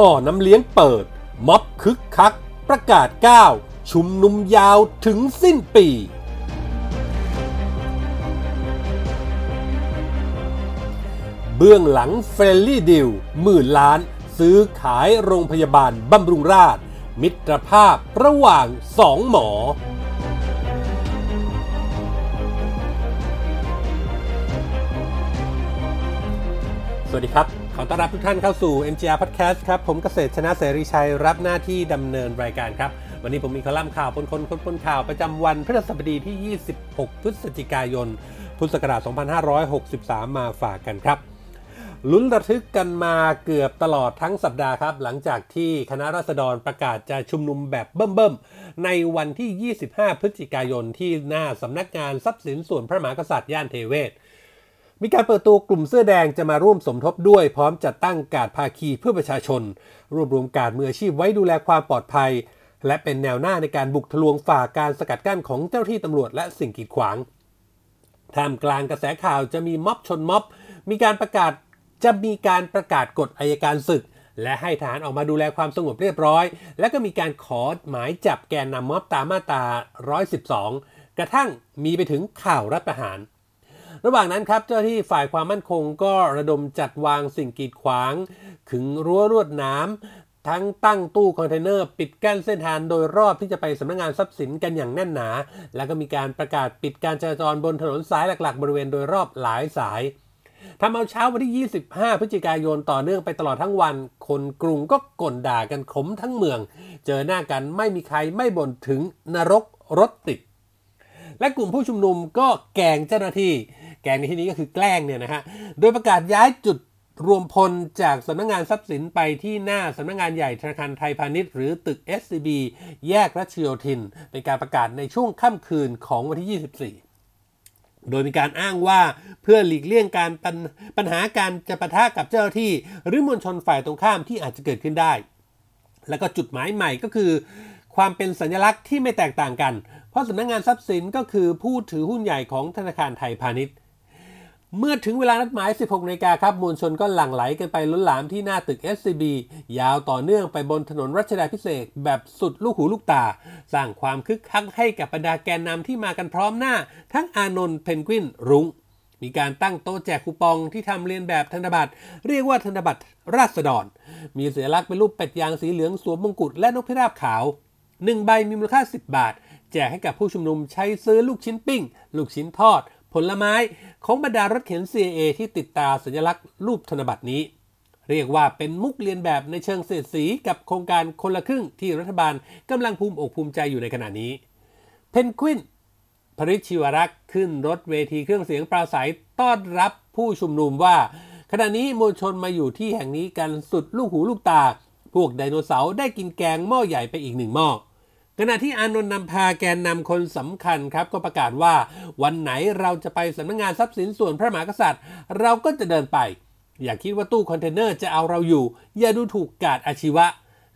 ท่อน้ำเลี้ยงเปิด ม็อบคึกคัก ประกาศ9ชุมนุมยาวถึงสิ้นปี เบื้องหลังเฟรนลี่ดิวหมื่นล้าน ซื้อขายโรงพยาบาลบำรุงราษมิตรภาพระหว่างสองหมอ สวัสดีครับ ขอต้อนรับทุกท่านเข้าสู่ MGR Podcast ครับ ผมเกษตรชนะเสรีชัยรับหน้าที่ดำเนินรายการครับ วันนี้ผมมีคอลัมน์ข่าวปนคนคนปนข่าวประจำวันพฤหัสบดีที่ 26 พฤศจิกายน พุทธศักราช 2563 มาฝากกันครับลุ้นระทึกกันมาเกือบตลอดทั้งสัปดาห์ครับ หลังจากที่คณะราษฎรประกาศจะชุมนุมแบบเบิ่มๆ ในวันที่ 25 พฤศจิกายนที่หน้าสำนักงานทรัพย์สินส่วนพระมหากษัตริย์ย่านเทเวศ มีการเปิดตัวกลุ่มเสื้อแดงจะมาร่วมสมทบด้วยพร้อมจัดตั้งการภาคีเพื่อประชาชน รวบรวมการมืออาชีพไว้ดูแลความปลอดภัย และเป็นแนวหน้าในการบุกทะลวงฝ่าการสกัดกั้นของเจ้าที่ตำรวจและสิ่งกีดขวางท่ามกลางกระแสข่าวจะมีม็อบชนม็อบ มีการประกาศจะมีการประกาศกฎอายการศึก และให้ทหารออกมาดูแลความสงบเรียบร้อย และก็มีการขอหมายจับแกนนำม็อบตามมาตรา 112 กระทั่งมีไปถึงข่าวรัฐประหาร ระหว่างนั้นครับเจ้าที่ฝ่ายความมั่นคงก็ระดมจัดวางสิ่งกีดขวาง ขึงรั้วรวดหน้ำทั้งตั้งตู้คอนเทนเนอร์ปิดกั้นเส้นทางโดยรอบที่จะไปสำนักงงานทรัพย์สินกันอย่างแน่นหนา แล้วก็มีการประกาศปิดการจราจรบนถนนสายหลักๆ บริเวณโดยรอบหลายสายทำเอาเช้าวันที่ 25 พฤศจิกายนต่อเนื่องไปตลอดทั้งวัน คนกรุงก็ก่นด่ากันขมทั้งเมือง เจอหน้ากันไม่มีใครไม่บ่นถึงนรกรถติด และกลุ่มผู้ชุมนุมก็แกงเจ้าหน้าที่ กงในที่นี้ก็คือแกล้งเนี่ยนะฮะ โดยประกาศย้ายจุดรวมพลจากสำนักงงานทรัพย์สินไปที่หน้าสำนักงงานใหญ่ธนาคารไทยพาณิชย์หรือตึก SCB แยกรัชโยธิน เป็นการประกาศในช่วงค่ำคืนของวันที่ 24โดยมีการอ้างว่าเพื่อหลีกเลี่ยงการปปัญหาการจะปะทะกับเจ้าหน้าที่ หรือมวลชนฝ่ายตรงข้ามที่อาจจะเกิดขึ้นได้ แล้วก็จุดหมายใหม่ก็คือ ความเป็นสัญลักษณ์ที่ไม่แตกต่างกัน เพราะสำนักงงานทรัพย์สินก็คือผู้ถือหุ้นใหญ่ของธนาคารไทยพาณิชย์ เมื่อถึงเวลานัดหมาย 16นาฬิกาครับ มวลชนก็หลั่งไหลกันไปล้นหลามที่หน้าตึก SCB ยาวต่อเนื่องไปบนถนนรัชดาพิเศษกแบบสุดลูกหูลูกตา สร้างความคึกคักให้กับบรรดาแกนนำที่มากันพร้อมหน้า ทั้งอานนท์เพนกวิน รุง้ง มีการตั้งโต๊ะแจกคูปองที่ทำเรียนแบบธนบัตร เรียกว่าธนบัตรราษฎร มีสัญลักษณ์เป็นรูปเป็ดยางสีเหลืองสวมมงกุฎและนกพิราบขาว1ใบมีมูลค่า 10 บาท แจกให้กับผู้ชุมนุมใช้ซื้อลูกชิ้นปิ้ง ลูกชิ้นทอด ผลไม้ของบรรดารถเข็น CAA ที่ติดตาสัญลักษณ์รูปธนบัตรนี้ เรียกว่าเป็นมุกเรียนแบบในเชิงเสียดสีกับโครงการคนละครึ่งที่รัฐบาลกำลังภูมิอกภูมิใจอยู่ในขณะนี้ เพนกวินพริษฐ์ ชิวารักษ์ขึ้นรถเวทีเครื่องเสียงปราศรัยต้อนรับผู้ชุมนุมว่า ขณะนี้มวลชนมาอยู่ที่แห่งนี้กันสุดลูกหูลูกตา พวกไดโนเสาร์ได้กินแกงหม้อใหญ่ไปอีกหนึ่งหม้อ ขณะที่อานนท์นำภาแกนนำคนสำคัญครับก็ประกาศว่า วันไหนเราจะไปสำนักงานทรัพย์สินส่วนพระมหากษัตริย์ เราก็จะเดินไป อย่าคิดว่าตู้คอนเทนเนอร์จะเอาเราอยู่ อย่าดูถูกการ์ดอาชีวะ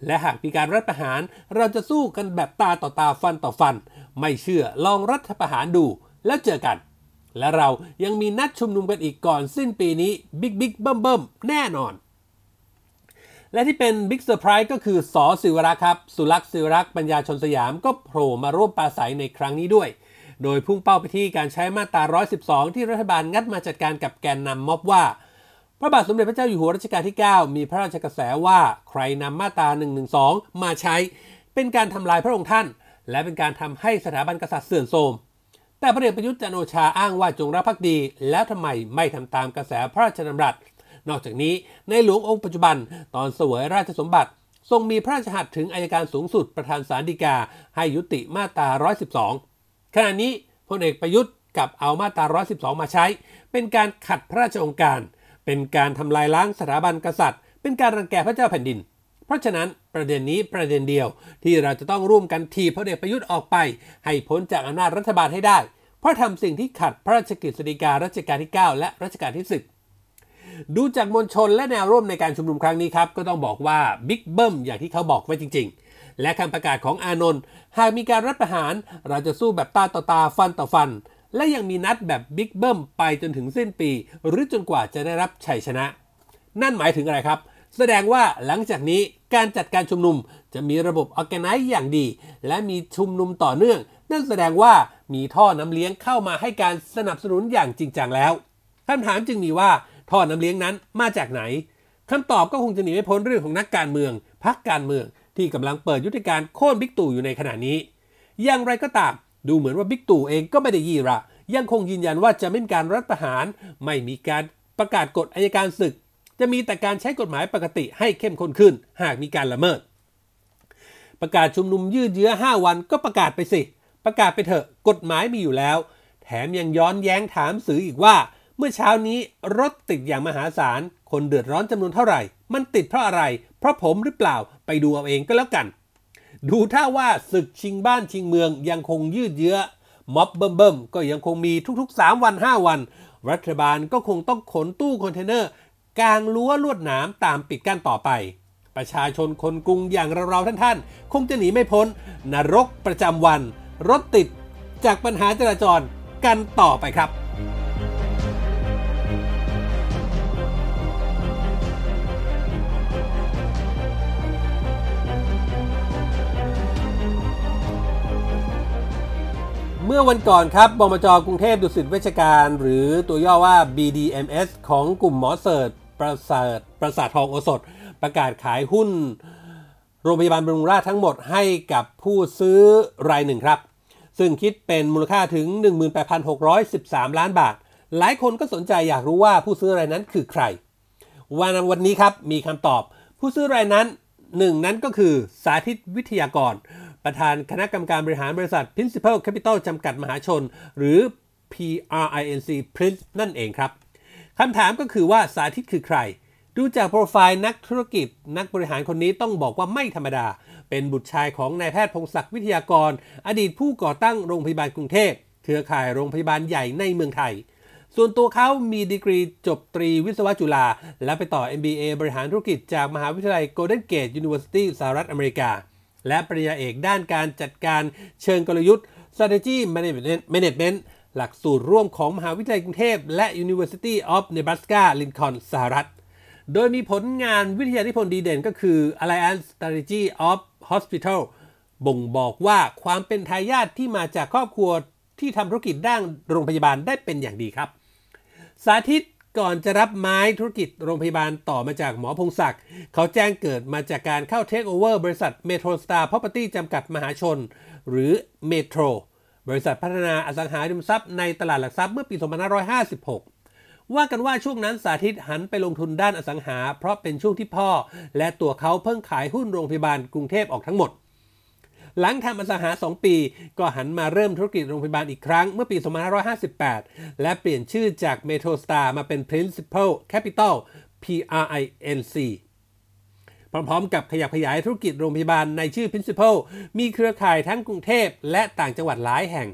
และหากมีการรัฐประหารเราจะสู้กันแบบตาต่อตาฟันต่อฟัน ไม่เชื่อลองรัฐประหารดูแล้วเจอกัน และเรายังมีนัดชุมนุมกันอีกก่อนสิ้นปีนี้บิ๊กบิ๊กเบิ้มเบิ้มแน่นอน และที่เป็น big surprise ก็คือส. ศิวรักษ์ครับ สุลักษณ์ศิวรักษ์ปัญญาชนสยามก็โผล่มาร่วมปราศรัยในครั้งนี้ด้วย โดยพุ่งเป้าไปที่การใช้มาตรา 112 ที่รัฐบาลงัดมาจัดการกับแกนนำม็อบว่า พระบาทสมเด็จพระเจ้าอยู่หัวรัชกาลที่ 9 มีพระราชกระแสว่าใครนำมาตรา 112 มาใช้ เป็นการทำลายพระองค์ท่าน และเป็นการทำให้สถาบันกษัตริย์เสื่อมโทรมแต่พระเดชประยุทธ์จันโอชาอ้างว่าจงรักภักดี แล้วทำไมไม่ทำตามกระแสพระราชดำรัส นอกจากนี้ในหลวงองค์ปัจจุบัน ตอนเสวยราชสมบัติ ทรงมีพระราชหัตถ์ถึงอายการสูงสุดประธานศาลฎีกา ให้ยุติมาตรา 112 ขณะนี้พลเอกประยุทธ์กับเอามาตรา 112 มาใช้ เป็นการขัดพระราชองค์การ เป็นการทำลายล้างสถาบันกษัตริย์ เป็นการรังแกพระเจ้าแผ่นดิน เพราะฉะนั้นประเด็นนี้ประเด็นเดียว ที่เราจะต้องร่วมกันทีพลเอกประยุทธ์ออกไป ให้พ้นจากอำนาจรัฐบาลให้ได้ เพราะทำสิ่งที่ขัดพระราชกฤษฎีการรัชกาลที่ 9 และรัชกาลที่ 10 ดูจากมวลชนและแนวร่วมในการชุมนุมครั้งนี้ครับ ก็ต้องบอกว่าบิ๊กเบิ้มอย่างที่เขาบอกไว้จริง ๆ และคำประกาศของอานนท์หากมีการรัฐประหารเราจะสู้แบบตาต่อตาฟันต่อฟัน และยังมีนัดแบบบิ๊กเบิ้มไปจนถึงสิ้นปี หรือจนกว่าจะได้รับชัยชนะ นั่นหมายถึงอะไรครับ แสดงว่าหลังจากนี้การจัดการชุมนุมจะมีระบบออแกไนซ์อย่างดี และมีชุมนุมต่อเนื่อง นั่นแสดงว่ามีท่อน้ำเลี้ยงเข้ามาให้การสนับสนุนอย่างจริงจังแล้วคำถามจึงมีว่า ท่อน้ำเลี้ยงนั้นมาจากไหนคำตอบก็คงจะหนีไม่พ้นเรื่องของนักการเมืองพักการเมืองที่กำลังเปิดยุทธการโค่นบิ๊กตู่อยู่ในขณะนี้ อย่างไรก็ตาม ดูเหมือนว่าบิ๊กตู่เองก็ไม่ได้ยีระ ยังคงยืนยันว่าจะไม่มีการรัฐประหาร ไม่มีการประกาศกฎอายการศึก จะมีแต่การใช้กฎหมายปกติให้เข้มข้นขึ้น หากมีการละเมิด ประกาศชุมนุมยืดเยื้อ 5 วันก็ประกาศไปสิ ประกาศไปเถอะ กฎหมายมีอยู่แล้ว แถมยังย้อนแย้งถามสื่ออีกว่า เมื่อเช้านี้รถติดอย่างมหาศาล คนเดือดร้อนจำนวนเท่าไหร่ มันติดเพราะอะไร เพราะผมหรือเปล่า ไปดูเอาเองก็แล้วกัน ดูถ้าว่าศึกชิงบ้านชิงเมืองยังคงยืดเยื้อ ม็อบเบิ่มๆ ก็ยังคงมีทุกๆ 3 วัน 5 วัน รัฐบาลก็คงต้องขนตู้คอนเทนเนอร์กลางรั้วลวดหนามตามปิดกั้นต่อไป ประชาชนคนกรุงอย่างเราๆท่านๆ คงจะหนีไม่พ้น นรกประจำวัน รถติดจากปัญหาจราจรกันต่อไปครับ เมื่อวันก่อนครับบมจกรุงเทพดุสิตเวชการ หรือตัวย่อว่า BDMS ของกลุ่มหมอเสิร์ตประสริฐประสาททองโอสถ ประกาศขายหุ้น โรงพยาบาลบำรุงราษฎร์ทั้งหมดให้กับผู้ซื้อรายหนึ่งครับ ซึ่งคิดเป็นมูลค่าถึง 18,613 ล้านบาท หลายคนก็สนใจอยากรู้ว่าผู้ซื้อรายนั้นคือใคร วันวันนี้ครับมีคำตอบ ผู้ซื้อรายนั้นหนึ่งนั้นก็คือสาธิตวิทยากร ประธานคณะกรรมการบริหารบริษัท Principal Capital จำกัดมหาชน หรือ PRINC Prince นั่นเองครับคำถามก็คือว่าสาธิตคือใคร ดูจากโปรไฟล์นักธุรกิจ นักบริหารคนนี้ต้องบอกว่าไม่ธรรมดา เป็นบุตรชายของนายแพทย์พงศักดิ์วิทยากร อดีตผู้ก่อตั้งโรงพยาบาลกรุงเทพเครือข่ายโรงพยาบาลใหญ่ในเมืองไทย ส่วนตัวเขามีดีกรีจบตรีวิศวะจุฬาและไปต่อ MBA บริหารธุรกิจจากมหาวิทยาลัย Golden Gate University สหรัฐอเมริกา และปริญญาเอกด้านการจัดการเชิงกลยุทธ์ Strategy Management หลักสูตรร่วมของมหาวิทยาลัยกรุงเทพ และ University of Nebraska Lincoln สหรัฐ โดยมีผลงานวิทยานิพนธ์ดีเด่นก็คือ Alliance Strategy of Hospital บ่งบอกว่าความเป็นทายาทที่มาจากครอบครัวที่ทำธุรกิจด้านโรงพยาบาลได้เป็นอย่างดีครับ สาธิต ก่อนจะรับไม้ธุรกิจโรงพยาบาลต่อมาจากหมอพงศักดิ์ เขาแจ้งเกิดมาจากการเข้าเทคโอเวอร์บริษัท Metro Star Property จำกัดมหาชน หรือ Metro บริษัทพัฒนาอสังหาริมทรัพย์ในตลาดหลักทรัพย์เมื่อปี 2556 ว่ากันว่าช่วงนั้นสาธิตหันไปลงทุนด้านอสังหา เพราะเป็นช่วงที่พ่อ และตัวเขาเพิ่งขายหุ้นโรงพยาบาลกรุงเทพออกทั้งหมด หลังทำอสังหา 2 ปี ก็หันมาเริ่มธุรกิจโรงพยาบาลอีกครั้งเมื่อปี 2558 และเปลี่ยนชื่อจาก Metro Star มาเป็น Principal Capital PRINC พร้อมๆ กับขยับขยายธุรกิจโรงพยาบาลในชื่อ Principal มีเครือข่ายทั้งกรุงเทพและต่างจังหวัดหลายแห่ง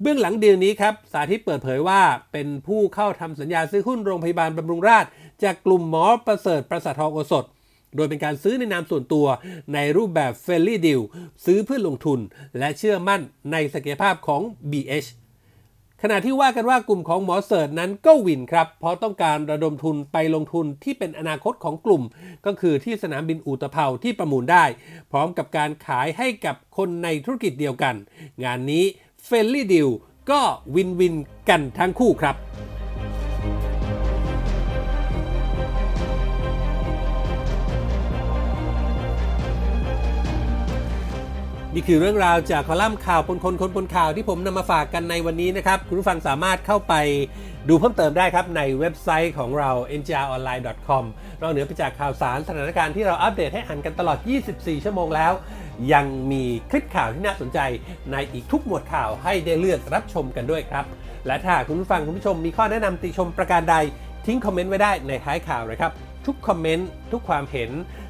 เบื้องหลังเดียวนี้ครับ สาธิตเปิดเผยว่าเป็นผู้เข้าทำสัญญาซื้อหุ้นโรงพยาบาลบำรุงราษฎร์จากกลุ่มหมอประเสริฐประสาททองโอสถ โดยเป็นการซื้อในนามส่วนตัวในรูปแบบเฟลลี่ดิลซื้อเพื่อลงทุน และเชื่อมั่นในศักยภาพของ BH ขณะที่ว่ากันว่ากลุ่มของหมอเสิร์ตนั้นก็วินครับ เพราะต้องการระดมทุนไปลงทุนที่เป็นอนาคตของกลุ่ม ก็คือที่สนามบินอูตะเภาที่ประมูลได้ พร้อมกับการขายให้กับคนในธุรกิจเดียวกัน งานนี้ friendly deal ก็ win-win กันทั้งคู่ครับ นี่คือเรื่องราวจากคอลัมน์ข่าวปนคนคนปนข่าวที่ผมนำมาฝากกันในวันนี้นะครับ คุณผู้ฟังสามารถเข้าไปดูเพิ่มเติมได้ครับ ในเว็บไซต์ของเรา mgronline.com นอกเหนือไปจากข่าวสารสถานการณ์ที่เราอัปเดตให้อ่านกันตลอด 24 ชั่วโมงแล้ว ยังมีคลิปข่าวที่น่าสนใจในอีกทุกหมวดข่าวให้ได้เลือกรับชมกันด้วยครับ และถ้าคุณผู้ฟังคุณผู้ชมมีข้อแนะนำติชมประการใดทิ้งคอมเมนต์ไว้ได้ในท้ายข่าวนะครับ ทุกคอมเมนต์ทุกความเห็น